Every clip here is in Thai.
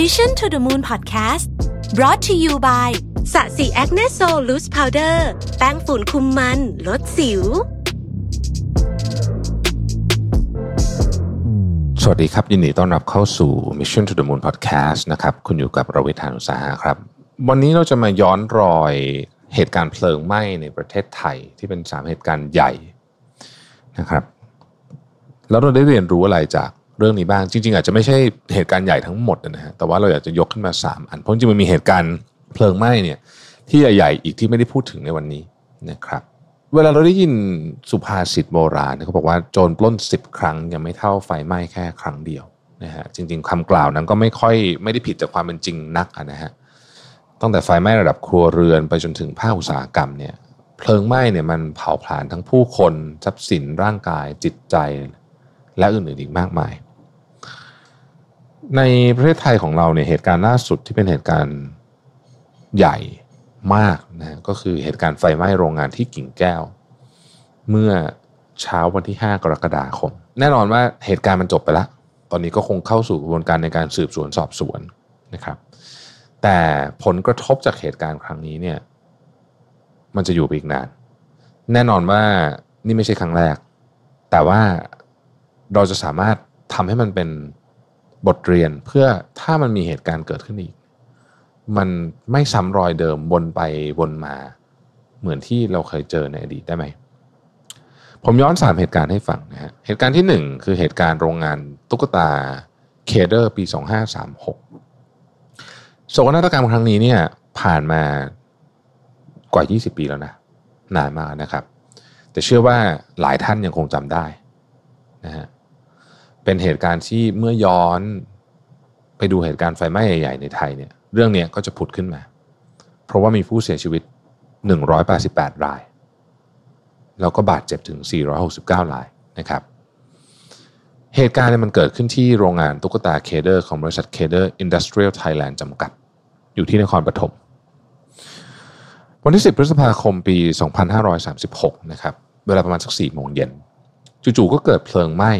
Mission to the Moon Podcast brought to you by ศศิ Acne Sol Loose Powder แป้งฝุ่นคุมมัน ลดสิว สวัสดีครับ ยินดีต้อนรับเข้าสู่ Mission to the Moon Podcast นะครับ คุณอยู่กับรวิศ หาญอุตสาหะครับ วันนี้เราจะมาย้อนรอยเหตุการณ์เพลิงไหม้ในประเทศไทยที่เป็นสามเหตุการณ์ใหญ่นะครับ แล้วเราได้เรียนรู้อะไรจาก เรื่องนี้บ้าง จริง ๆ อาจจะไม่ใช่เหตุการณ์ใหญ่ทั้งหมดนะฮะแต่ว่าเราอยากจะยกขึ้นมา 3 อัน เพราะจริงมันมีเหตุการณ์เพลิงไหม้เนี่ยที่ใหญ่ๆอีกที่ไม่ได้พูดถึงในวันนี้นะครับเวลาเราได้ยินสุภาษิตโบราณเขาบอกว่าโจรปล้น 10 ครั้งยังไม่เท่าไฟไหม้แค่ครั้งเดียวนะฮะจริง ๆคำกล่าวนั้นก็ไม่ค่อยไม่ได้ผิดจากความเป็นจริงนักนะฮะตั้งแต่ไฟไหม้ระดับครัวเรือนไปจนถึงภาคอุตสาหกรรมเนี่ยเพลิงไหม้เนี่ยมันเผาผลาญทั้งผู้คนทรัพย์สินร่างกายจิตใจ และอื่นๆอีกมากมาย ในประเทศไทยของเราเนี่ยเหตุการณ์ล่าสุดที่เป็นเหตุการณ์ใหญ่มากนะก็คือเหตุการณ์ไฟไหม้โรงงานที่กิ่งแก้ว เมื่อเช้าวันที่ 5 กรกฎาคม แน่นอนว่าเหตุการณ์มันจบไปแล้ว ตอนนี้ก็คงเข้าสู่กระบวนการในการสืบสวนสอบสวนนะครับ แต่ผลกระทบจากเหตุการณ์ครั้งนี้เนี่ย มันจะอยู่ไปอีกนาน แน่นอนว่านี่ไม่ใช่ครั้งแรก แต่ว่าเราจะสามารถทำให้มันเป็น บทเรียนเพื่อถ้ามันมีเหตุการณ์เกิดขึ้นอีก มันไม่ซ้ำรอยเดิมวนไปวนมาเหมือนที่เราเคยเจอในอดีตได้ไหม ผมย้อนสามเหตุการณ์ให้ฟังนะฮะเหตุการณ์ที่หนึ่งคือเหตุการณ์โรงงานตุ๊กตาเคเดอร์ปี 2536โศกนาฏกรรมครั้งนี้เนี่ยผ่านมากว่า 20 ปีแล้วนะ นานมากนะครับ แต่เชื่อว่าหลายท่านยังคงจำได้นะฮะ เป็นเหตุการณ์ที่เมื่อย้อนไปดูเหตุการณ์ไฟไหม้ใหญ่ๆในไทยเนี่ยเรื่องนี้ก็จะผุดขึ้นมา เพราะว่ามีผู้เสียชีวิต 188 ราย แล้วก็บาดเจ็บถึง 469 รายนะครับ เหตุการณ์เนี่ยมันเกิดขึ้นที่โรงงานตุ๊กตาเคเดอร์ของบริษัทเคเดอร์อินดัสเทรียลไทยแลนด์จำกัด อยู่ที่นครปฐมวันที่ 10 พฤษภาคมปี 2536 นะครับ เวลาประมาณสัก4โมงเย็นจู่ๆก็เกิดเพลิงไหม้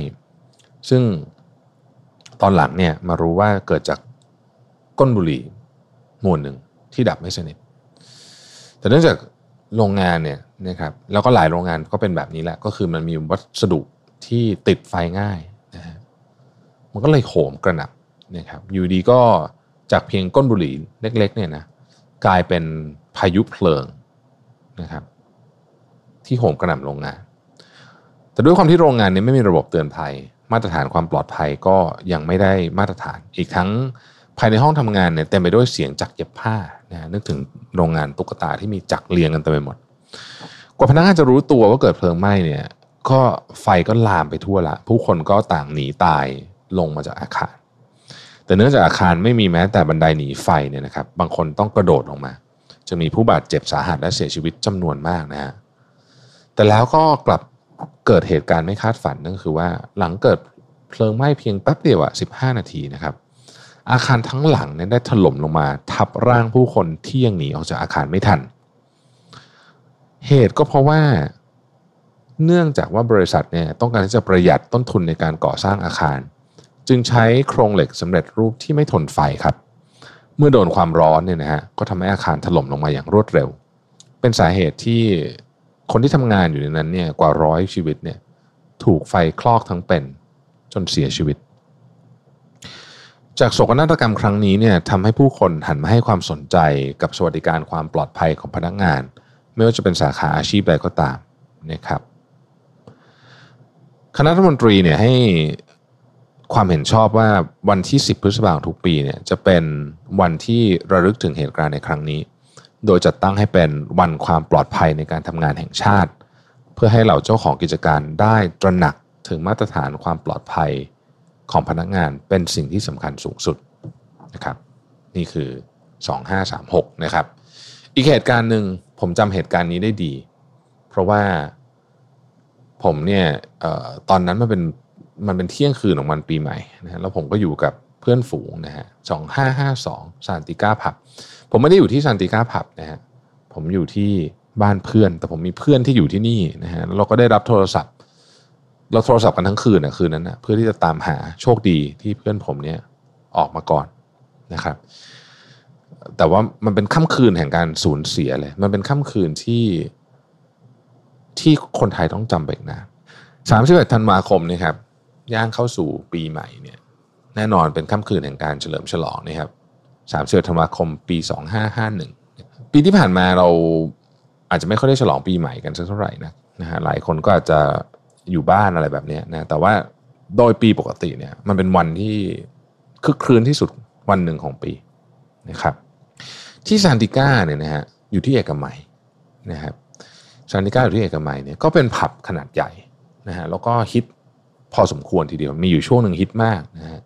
ซึ่งตอนหลังเนี่ยมารู้ว่าเกิดจากก้นบุหรี่มวนหนึ่งที่ดับไม่สนิท แต่เนื่องจากโรงงานเนี่ยนะครับแล้วก็หลายโรงงานก็เป็นแบบนี้แหละ ก็คือมันมีวัสดุที่ติดไฟง่ายนะฮะมันก็เลยโหมกระหน่ำนะครับอยู่ดีก็จากเพียงก้นบุหรี่เล็กๆเนี่ยนะกลายเป็นพายุเพลิงนะครับ ที่โหมกระหน่ำโรงงาน แต่ด้วยความที่โรงงานนี้ไม่มีระบบเตือนภัย มาตรฐานความปลอดภัยก็ยังไม่ได้มาตรฐาน อีกทั้งภายในห้องทำงานเนี่ยเต็มไปด้วยเสียงจักเย็บผ้านะนึกถึงโรงงานตุ๊กตาที่มีจักเรียงกันเต็มไปหมด กว่าพนักงานจะรู้ตัวว่าเกิดเพลิงไหม้เนี่ยก็ไฟก็ลามไปทั่วละ ผู้คนก็ต่างหนีตายลงมาจากอาคาร แต่เนื่องจากอาคารไม่มีแม้แต่บันไดหนีไฟเนี่ยนะครับ บางคนต้องกระโดดลงมา จะมีผู้บาดเจ็บสาหัสและเสียชีวิตจำนวนมากนะฮะแต่แล้วก็กลับ เกิดเหตุการณ์ไม่คาดฝันนั่นคือว่าหลังเกิดเพลิงไหม้เพียงแป๊บเดียวอะ15 นาทีนะครับ อาคารทั้งหลังเนี่ยได้ถล่มลงมาทับร่างผู้คนที่ยังหนีออกจากอาคารไม่ทัน เหตุก็เพราะว่าเนื่องจากว่าบริษัทเนี่ยต้องการที่จะประหยัดต้นทุนในการก่อสร้างอาคาร จึงใช้โครงเหล็กสำเร็จรูปที่ไม่ทนไฟครับ เมื่อโดนความร้อนเนี่ยนะฮะก็ทำให้อาคารถล่มลงมาอย่างรวดเร็ว เป็นสาเหตุที่ คนที่ทำงานอยู่ในนั้นเนี่ยกว่าร้อยชีวิตเนี่ยถูกไฟคลอกทั้งเป็นจนเสียชีวิต จากโศกนาฏกรรมครั้งนี้เนี่ยทำให้ผู้คนหันมาให้ความสนใจกับสวัสดิการความปลอดภัยของพนักงาน ไม่ว่าจะเป็นสาขาอาชีพใดก็ตามนะครับคณะรัฐมนตรีเนี่ยให้ความเห็นชอบว่าวันที่ 10 พฤษภาคมทุกปีเนี่ยจะเป็นวันที่ระลึกถึงเหตุการณ์ในครั้งนี้ โดยจัดตั้งให้เป็นวันความปลอดภัยในการทำงานแห่งชาติ เพื่อให้เหล่าเจ้าของกิจการได้ตระหนักถึงมาตรฐานความปลอดภัยของพนักงานเป็นสิ่งที่สำคัญสูงสุดนะครับนี่คือ 2536นะครับอีกเหตุการณ์หนึ่งผมจำเหตุการณ์นี้ได้ดี เพราะว่าผมเนี่ยออตอนนั้นมันเป็นมันเป็นเที่ยงคืนของวันปีใหม่นะแล้วผมก็อยู่กับเพื่อนฝูงนะฮะสองห้าห้าสองซานติก้าผับ ผมไม่ได้อยู่ที่ซานติก้าผับนะฮะผมอยู่ที่บ้านเพื่อน แต่ผมมีเพื่อนที่อยู่ที่นี่นะฮะแล้วเราก็ได้รับโทรศัพท์ เราโทรศัพท์กันทั้งคืนนะคืนนั้นนะเพื่อที่จะตามหาโชคดีที่เพื่อนผมเนี่ยออกมาก่อนนะครับ แต่ว่ามันเป็นค่ำคืนแห่งการสูญเสียเลย มันเป็นค่ำคืนที่ที่คนไทยต้องจำไปนะสามสิบเอ็ดธันวาคมนี่ครับย่างเข้าสู่ปีใหม่เนี่ย แน่นอนเป็นค่ำคืนแห่งการเฉลิมฉลองนะครับ สามสิบเดธันวาคมปีสองห้าห้าหนึ่งปีที่ผ่านมาเราอาจจะไม่ค่อยได้ฉลองปีใหม่กันสักเท่าไหร่นะนะฮะหลายคนก็อาจจะอยู่บ้านอะไรแบบนี้นะแต่ว่าโดยปีปกติเนี่ยมันเป็นวันที่คึกคืนที่สุดวันหนึ่งของปีนะครับที่ซานติก้าเนี่ยนะฮะอยู่ที่เอกมัยนะครับซานติก้าอยู่ที่เอกมัยเนี่ยก็เป็นผับขนาดใหญ่นะฮะแล้วก็ฮิตพอสมควรทีเดียวมีอยู่ช่วงหนึ่งฮิตมากนะฮะ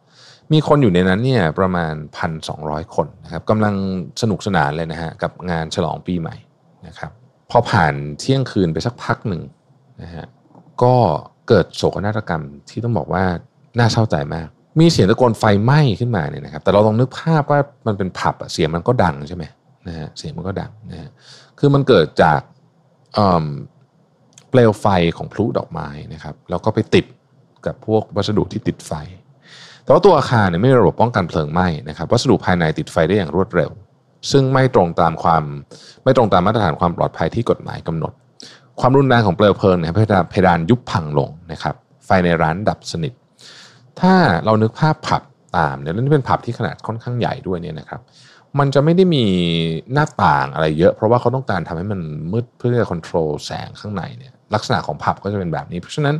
มีคนอยู่ในนั้นเนี่ยประมาณ 1,200 คนนะครับกำลังสนุกสนานเลยนะฮะกับงานฉลองปีใหม่นะครับพอผ่านเที่ยงคืนไปสักพักหนึ่งนะฮะก็เกิดโศกนาฏกรรมที่ต้องบอกว่าน่าเศร้าใจมาก มีเสียงตะโกนไฟไหม้ขึ้นมาเนี่ยนะครับแต่เราลองนึกภาพว่ามันเป็นผับเสียงมันก็ดังใช่ไหมนะฮะเสียงมันก็ดังนะฮะคือมันเกิดจากเปลวไฟของพลุดอกไม้นะครับแล้วก็ไปติดกับพวกวัสดุที่ติดไฟ แต่ว่าตัวอาคารเนี่ยไม่มีระบบป้องกันเพลิงไหม้นะครับวัสดุภายในติดไฟได้อย่างรวดเร็ว ซึ่งไม่ตรงตามความไม่ตรงตามมาตรฐานความปลอดภัยที่กฎหมายกำหนด ความรุนแรงของเปลวเพลิงเนี่ยเพดานยุบพังลงนะครับไฟในร้านดับสนิท ถ้าเรานึกภาพผับตามเนี่ยแล้วนี่เป็นผับที่ขนาดค่อนข้างใหญ่ด้วยเนี่ยนะครับ มันจะไม่ได้มีหน้าต่างอะไรเยอะ เพราะว่าเขาต้องการทำให้มันมืดเพื่อจะควบคุมแสงข้างในเนี่ยลักษณะของผับก็จะเป็นแบบนี้ เพราะฉะนั้น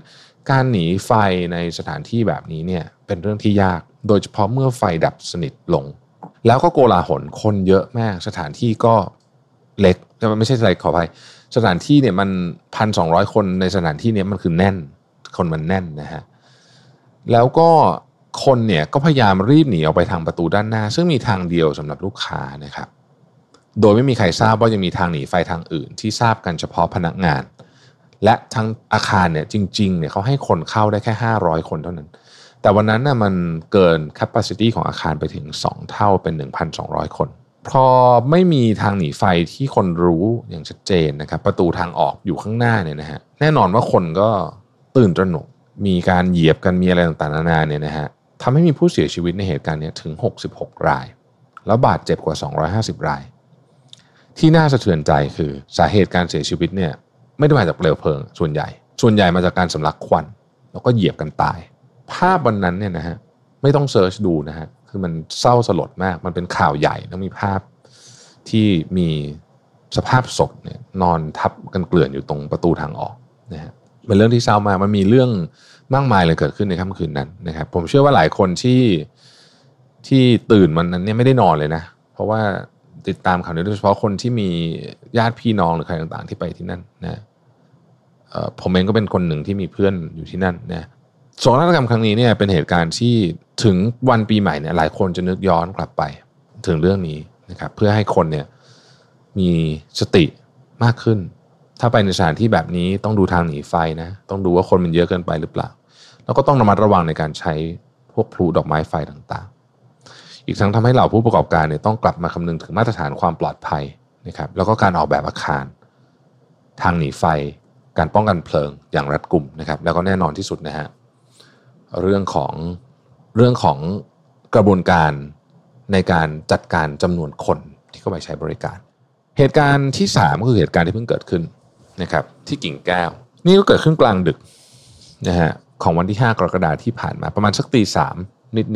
การหนีไฟในสถานที่แบบนี้เนี่ยเป็นเรื่องที่ยาก โดยเฉพาะเมื่อไฟดับสนิทลง แล้วก็โกลาหลคนเยอะมาก สถานที่ก็เล็กแต่ไม่ใช่อะไรขออภัยสถานที่เนี่ยมันพันสองร้อยคนในสถานที่นี้มันคือแน่น คนมันแน่นนะฮะแล้วก็คนเนี่ยก็พยายามรีบหนีออกไปทางประตูด้านหน้า ซึ่งมีทางเดียวสำหรับลูกค้านะครับ โดยไม่มีใครทราบว่ายังมีทางหนีไฟทางอื่น ที่ทราบกันเฉพาะพนักงาน และทั้งอาคารเนี่ยจริงๆเนี่ยเขาให้คนเข้าได้แค่ 500 คนเท่านั้น แต่วันนั้นน่ะมันเกิน capacity ของอาคารไปถึง 2 เท่าเป็น 1,200 คนพอไม่มีทางหนีไฟที่คนรู้อย่างชัดเจนนะครับ ประตูทางออกอยู่ข้างหน้าเนี่ยนะฮะแน่นอนว่าคนก็ตื่นตระหนกมีการเหยียบกันมีอะไรต่างๆนานาเนี่ยนะฮะทำให้มีผู้เสียชีวิตในเหตุการณ์นี้ถึง 66 ราย แล้วบาดเจ็บกว่า 250 ราย ที่น่าสะเทือนใจคือสาเหตุการเสียชีวิตเนี่ย ไม่ได้มาจากเปลวเพลิง ส่วนใหญ่ ส่วนใหญ่มาจากการสำลักควัน แล้วก็เหยียบกันตาย ภาพวันนั้นเนี่ยนะฮะไม่ต้องเซิร์ชดูนะฮะคือมันเศร้าสลดมาก มันเป็นข่าวใหญ่แล้วมีภาพที่มีสภาพศพเนี่ยนอนทับกันเกลื่อนอยู่ตรงประตูทางออกนะฮะเป็นเรื่องที่เศร้ามากมันมีเรื่องมากมายเลยเกิดขึ้นในค่ำคืนนั้นนะครับ ผมเชื่อว่าหลายคนที่ที่ตื่นมันนั้นเนี่ยไม่ได้นอนเลยนะ เพราะว่าติดตามข่าวนี้โดยเฉพาะคนที่มีญาติพี่น้องหรือใครต่างๆ ที่ไปที่นั่นนะ ผมเองก็เป็นคนหนึ่งที่มีเพื่อนอยู่ที่นั่นนะสงครามกรรมครั้งนี้เนี่ยเป็นเหตุการณ์ที่ถึงวันปีใหม่เนี่ยหลายคนจะนึกย้อนกลับไป ถึงเรื่องนี้นะครับเพื่อให้คนเนี่ยมีสติมากขึ้น ถ้าไปในสถานที่แบบนี้ต้องดูทางหนีไฟนะต้องดูว่าคนมันเยอะเกินไปหรือเปล่า แล้วก็ต้องระมัดระวังในการใช้พวกพลุดอกไม้ไฟต่างๆ อีกทั้งทำให้เหล่าผู้ประกอบการเนี่ยต้องกลับมาคำนึงถึงมาตรฐานความปลอดภัยนะครับแล้วก็การออกแบบอาคาร ทางหนีไฟ การป้องกันเพลิงอย่างรัดกุมนะครับแล้วก็แน่นอนที่สุดนะฮะเรื่องของเรื่องของกระบวนการในการจัดการจำนวนคนที่เข้าไปใช้บริการ เหตุการณ์ที่ 3 ก็คือเหตุการณ์ที่เพิ่งเกิดขึ้นนะครับที่กิ่งแก้ว นี่ก็เกิดขึ้นกลางดึกนะฮะของวันที่ 5 กรกฎาคมที่ผ่านมาประมาณสักตีสาม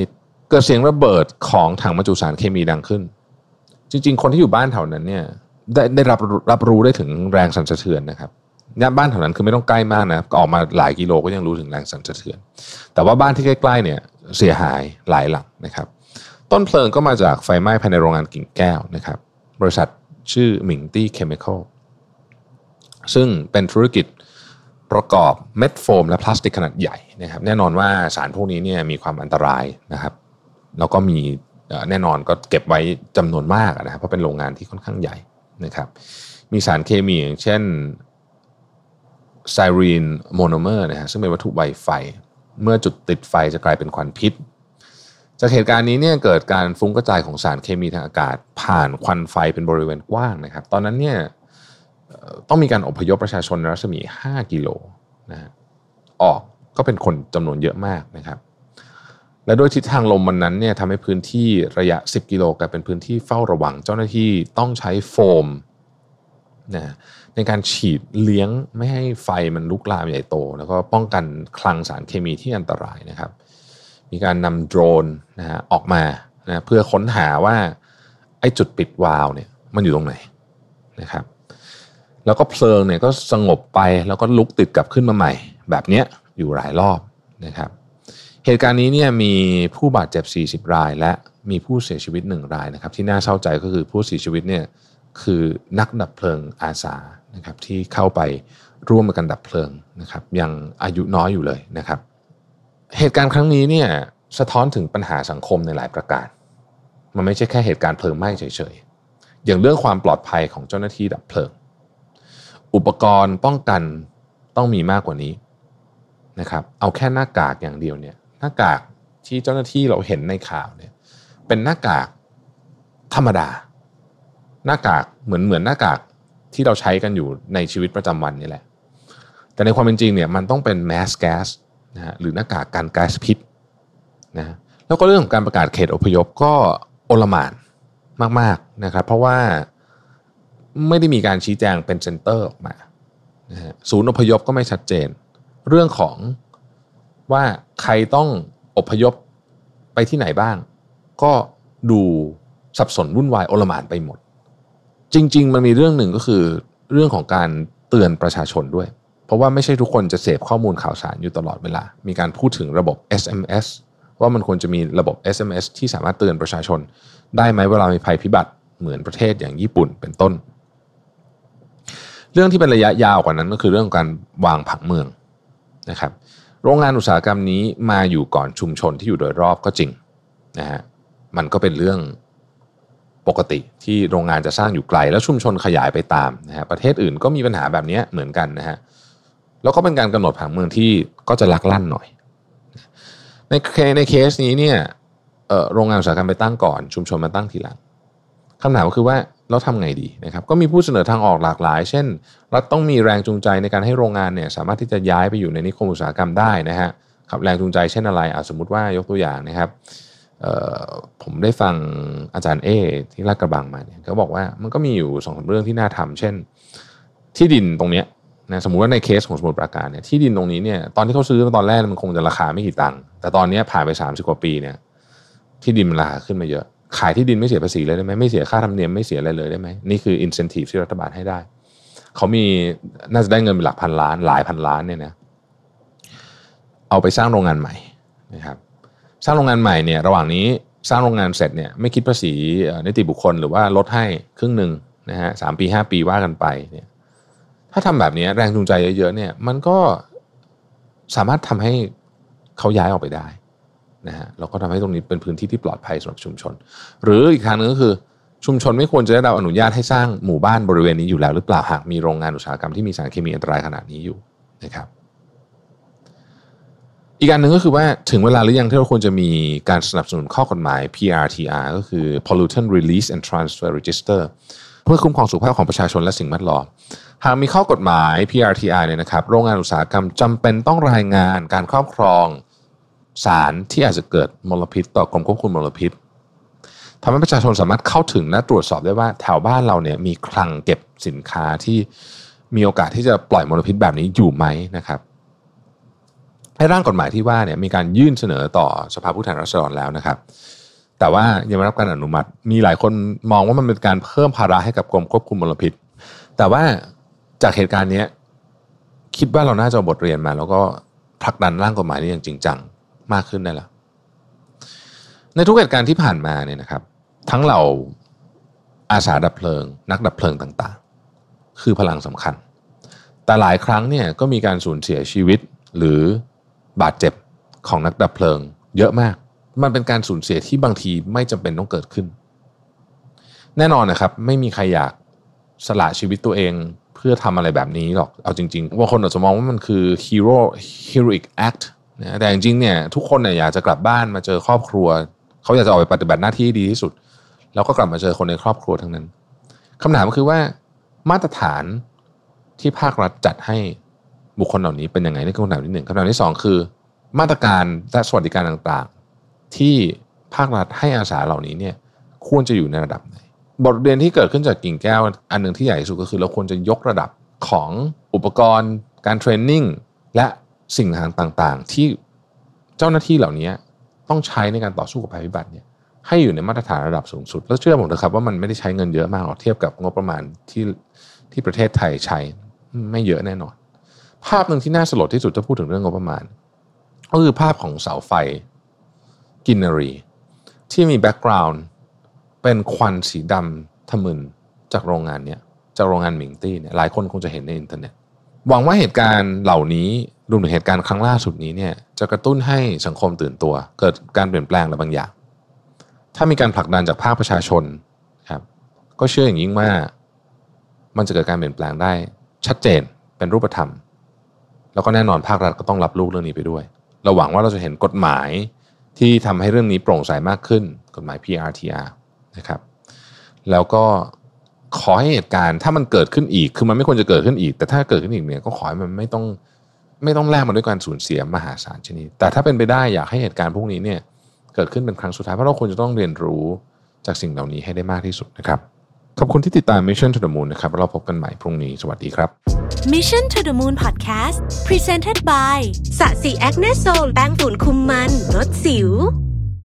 นิดๆเกิดเสียงระเบิดของถังบรรจุสารเคมีดังขึ้น จริง ๆ คนที่อยู่บ้านแถวนั้นเนี่ยได้ได้รับรับรู้ได้ถึงแรงสั่นสะเทือนนะครับ ย่านบ้านแถวนั้นคือไม่ต้องใกล้มากนะออกมาหลายกิโลก็ยังรู้ถึงแรงสั่นสะเทือน แต่ว่าบ้านที่ใกล้ๆเนี่ยเสียหายหลายหลังนะครับ ต้นเพลิงก็มาจากไฟไหม้ภายในโรงงานกิ่งแก้วนะครับ บริษัทชื่อหมิงตี้เคมีคอลซึ่งเป็นธุรกิจประกอบเม็ดโฟมและพลาสติกขนาดใหญ่นะครับ แน่นอนว่าสารพวกนี้เนี่ยมีความอันตรายนะครับแล้วก็มีแน่นอนก็เก็บไว้จำนวนมากนะครับเพราะเป็นโรงงานที่ค่อนข้างใหญ่นะครับ มีสารเคมีอย่างเช่น Styrene Monomer นะฮะซึ่งเป็นวัตถุไวไฟ เมื่อจุดติดไฟจะกลายเป็นควันพิษ จากเหตุการณ์นี้เนี่ยเกิดการฟุ้งกระจายของสารเคมีทางอากาศ ผ่านควันไฟเป็นบริเวณกว้างนะครับ ตอนนั้นเนี่ยต้องมีการอพยพประชาชนรัศมี 5 กิโลนะออกก็เป็นคนจำนวนเยอะมากนะครับ และด้วยทิศทางลมมันนั้นเนี่ยทำให้พื้นที่ระยะ 10 กิโลกลายเป็นพื้นที่เฝ้าระวัง เจ้าหน้าที่ต้องใช้โฟมนะ ในการฉีดเลี้ยงไม่ให้ไฟมันลุกลามใหญ่โต แล้วก็ป้องกันคลังสารเคมีที่อันตรายนะครับ มีการนำโดรนนะฮะออกมานะเพื่อค้นหาว่าไอ้จุดปิดวาล์วเนี่ยมันอยู่ตรงไหนนะครับแล้วก็เพลิงเนี่ยก็สงบไปแล้วก็ลุกติดกลับขึ้นมาใหม่ แบบเนี้ยอยู่หลายรอบนะครับ เหตุการณ์นี้เนี่ยมีผู้บาดเจ็บ 40 ราย และมีผู้เสียชีวิต 1 รายนะครับ ที่น่าเศร้าใจก็คือผู้เสียชีวิตเนี่ยคือนักดับเพลิงอาสา นะครับที่เข้าไปร่วมกันดับเพลิงนะครับยังอายุน้อยอยู่เลยนะครับ เหตุการณ์ครั้งนี้เนี่ยสะท้อนถึงปัญหาสังคมในหลายประการ มันไม่ใช่แค่เหตุการณ์เพลิงไหม้เฉยๆ อย่างเรื่องความปลอดภัยของเจ้าหน้าที่ดับเพลิง อุปกรณ์ป้องกันต้องมีมากกว่านี้นะครับเอาแค่หน้ากากอย่างเดียวเนี่ยหน้ากากที่เจ้าหน้าที่เราเห็นในข่าวเนี่ยเป็นหน้ากากธรรมดา หน้ากากเหมือนเหมือนหน้ากาก ที่เราใช้กันอยู่ในชีวิตประจำวันนี่แหละ แต่ในความเป็นจริงเนี่ยมันต้องเป็นแมสแก๊สนะฮะหรือหน้ากากกันแก๊สพิษนะแล้วก็เรื่องของการประกาศเขตอพยพก็อลหม่านมากๆนะครับ เพราะว่าไม่ได้มีการชี้แจงเป็น center ออกมานะฮะศูนย์อพยพก็ไม่ชัดเจน เรื่องของว่าใครต้องอพยพไปที่ไหนบ้าง ก็ดูสับสนวุ่นวายอลหม่านไปหมด จริง ๆ มันมีเรื่องหนึ่งก็คือเรื่องของการเตือนประชาชนด้วย เพราะว่าไม่ใช่ทุกคนจะเสพข้อมูลข่าวสารอยู่ตลอดเวลา มีการพูดถึงระบบ SMS ว่ามันควรจะมีระบบ SMS ที่สามารถเตือนประชาชน ได้ไหมเวลามีภัยพิบัติเหมือนประเทศอย่างญี่ปุ่นเป็นต้น เรื่องที่เป็นระยะยาวกว่านั้นก็คือเรื่องการวางผังเมืองนะครับโรงงานอุตสาหกรรมนี้มาอยู่ก่อนชุมชนที่อยู่โดยรอบก็จริงนะฮะมันก็เป็นเรื่อง ปกติที่โรงงานจะสร้างอยู่ไกล แล้วชุมชนขยายไปตามนะฮะประเทศอื่นก็มีปัญหาแบบนี้เหมือนกันนะฮะแล้วก็เป็นการกำหนดผังเมืองที่ก็จะลักลั่นหน่อย ในในเคสนี้เนี่ยโรงงานอุตสาหกรรมไปตั้งก่อน ชุมชนมาตั้งทีหลังคำถามก็คือว่าเราทำไงดีนะครับก็มีผู้เสนอทางออกหลากหลาย เช่นรัฐต้องมีแรงจูงใจในการให้โรงงานเนี่ยสามารถที่จะย้ายไปอยู่ในนิคมอุตสาหกรรมได้นะฮะครับแรงจูงใจเช่นอะไรอสมมติว่ายกตัวอย่างนะครับ ผมได้ฟังอาจารย์เอที่ลาดกระบังมาเนี่ยเขาบอกว่ามันก็มีอยู่สองสาเรื่องที่น่าทำ เช่น ที่ดินตรงเนี้ยนะสมมุติว่าในเคสของสมุทรปราการเนี่ยที่ดินตรงนี้เนี่ยตอนที่เขาซื้อตอนแรกมันคงจะราคาไม่กี่ตังค์แต่ตอนนี้ผ่านไป30กว่าปีเนี่ยที่ดินมันราคาขึ้นมาเยอะ ขายที่ดินไม่เสียภาษีเลยได้ไหมไม่เสียค่าธรรมเนียมไม่เสียอะไรเลยได้ไหมนี่คืออินเซนティブที่รัฐบาลให้ได้เขามีน่าจะได้เงินเป็นหลักพันล้าน หลายพันล้านเนี่ยนะเอาไปสร้างโรงงานใหม่นะครับ สร้างโรงงานใหม่เนี่ยระหว่างนี้สร้างโรงงานเสร็จเนี่ยไม่คิดภาษีนิติบุคคลหรือว่าลดให้ครึ่งหนึ่งนะฮะสามปีห้าปีว่ากันไปเนี่ยถ้าทำแบบนี้แรงจูงใจเยอะๆเนี่ยมันก็สามารถทำให้เขาย้ายออกไปได้นะฮะแล้วก็ทำให้ตรงนี้เป็นพื้นที่ที่ปลอดภัยสำหรับชุมชน หรืออีกทางนึงก็คือชุมชนไม่ควรจะได้รับอนุญาตให้สร้างหมู่บ้านบริเวณนี้อยู่แล้วหรือเปล่าหากมีโรงงานอุตสาหกรรมที่มีสารเคมีอันตรายขนาดนี้อยู่นะครับ อีกการหนึ่งก็คือว่าถึงเวลาหรือยังที่เราควรจะมีการสนับสนุนข้อกฎหมาย PRTR ก็คือ Pollutant Release and Transfer Register เพื่อคุ้มครองสุขภาพของประชาชนและสิ่งแวดล้อม หากมีข้อกฎหมาย PRTR เนี่ยนะครับ โรงงานอุตสาหกรรมจำเป็นต้องรายงานการครอบครองสารที่อาจจะเกิดมลพิษ ต่อกรมควบคุมมลพิษทำให้ประชาชนสามารถเข้าถึงและตรวจสอบได้ว่าแถวบ้านเราเนี่ยมีคลังเก็บสินค้าที่มีโอกาสที่จะปล่อยมลพิษแบบนี้อยู่ไหมนะครับ ร่างกฎหมายที่ว่าเนี่ยมีการยื่นเสนอต่อสภาผู้แทนราษฎรแล้วนะครับ แต่ว่ายังไม่รับการอนุมัติ มีหลายคนมองว่ามันเป็นการเพิ่มภาระให้กับกรมควบคุมมลพิษ แต่ว่าจากเหตุการณ์นี้คิดว่าเราน่าจะบทเรียนมา แล้วก็ผลักดันร่างกฎหมายนี้อย่างจริงจังมากขึ้นได้แล้ว ในทุกเหตุการณ์ที่ผ่านมาเนี่ยนะครับ ทั้งเราอาสาดับเพลิง นักดับเพลิงต่างๆ คือพลังสำคัญ แต่หลายครั้งเนี่ยก็มีการสูญเสียชีวิตหรือ บาดเจ็บของนักดับเพลิง เยอะมาก มันเป็นการสูญเสียที่บางทีไม่จำเป็นต้องเกิดขึ้น แน่นอนนะครับ ไม่มีใครอยากสละชีวิตตัวเองเพื่อทำอะไรแบบนี้หรอก เอาจริงๆบางคนอาจจะมองว่ามันคือฮีโร่ heroic act นะแต่จริงๆเนี่ยทุกคนเนี่ยอยากจะกลับบ้านมาเจอครอบครัว เขาอยากจะออกไปปฏิบัติหน้าที่ดีที่สุด แล้วก็กลับมาเจอคนในครอบครัวทั้งนั้นคำถามก็คือว่ามาตรฐานที่ภาครัฐจัดให้ บุคคลเหล่านี้เป็นยังไงนี่คือคำถามที่หนึ่งคำถามที่สองคือ มาตรการและสวัสดิการต่างๆ ที่ภาครัฐให้อาสาเหล่านี้เนี่ยควรจะอยู่ในระดับไหน บทเรียนที่เกิดขึ้นจากกิ่งแก้ว อันหนึ่งที่ใหญ่ที่สุดก็คือ เราควรจะยกระดับของอุปกรณ์ การเทรนนิ่งและสิ่งต่างๆ ที่เจ้าหน้าที่เหล่านี้ต้องใช้ในการต่อสู้กับภัยพิบัติเนี่ยให้อยู่ในมาตรฐานระดับสูงสุด แล้วเชื่อผมนะครับว่ามันไม่ได้ใช้เงินเยอะมากหรอกเทียบกับงบประมาณที่ที่ประเทศไทยใช้ไม่เยอะแน่นอน ภาพหนึ่งที่น่าสลดที่สุดถ้าพูดถึงเรื่องงบประมาณ ก็คือภาพของเสาไฟกินนารี ที่มีแบ็กกราวน์เป็นควันสีดำทะมึนจากโรงงานเนี้ยจากโรงงานหมิงตี้เนี่ยหลายคนคงจะเห็นในอินเทอร์เน็ต หวังว่าเหตุการณ์เหล่านี้รวมถึงเหตุการณ์ครั้งล่าสุดนี้เนี่ยจะกระตุ้นให้สังคมตื่นตัว เกิดการเปลี่ยนแปลงอะไรบางอย่าง ถ้ามีการผลักดันจากภาคประชาชนครับก็เชื่ออย่างยิ่งว่ามันจะเกิดการเปลี่ยนแปลงได้ชัดเจนเป็นรูปธรรม แล้วก็แน่นอนภาครัฐก็ต้องรับรู้เรื่องนี้ไปด้วย เราหวังว่าเราจะเห็นกฎหมายที่ทำให้เรื่องนี้โปร่งใสมากขึ้น กฎหมาย PRTR นะครับ แล้วก็ขอให้เหตุการณ์ถ้ามันเกิดขึ้นอีก คือมันไม่ควรจะเกิดขึ้นอีก แต่ถ้าเกิดขึ้นอีกเนี่ยก็ขอให้มันไม่ต้องไม่ต้องแลกมาด้วยการสูญเสียมหาศาลชนิด แต่ถ้าเป็นไปได้อยากให้เหตุการณ์พวกนี้เนี่ยเกิดขึ้นเป็นครั้งสุดท้ายเพราะเราควรจะต้องเรียนรู้จากสิ่งเหล่านี้ให้ได้มากที่สุดนะครับ ขอบคุณที่ติดตาม Mission to the Moon นะครับเราพบกันใหม่พรุ่งนี้ สวัสดีครับ Mission to the Moon Podcast Presented by สะสีแอคเนโซลแป้งฝุ่นคุมมันลดสิว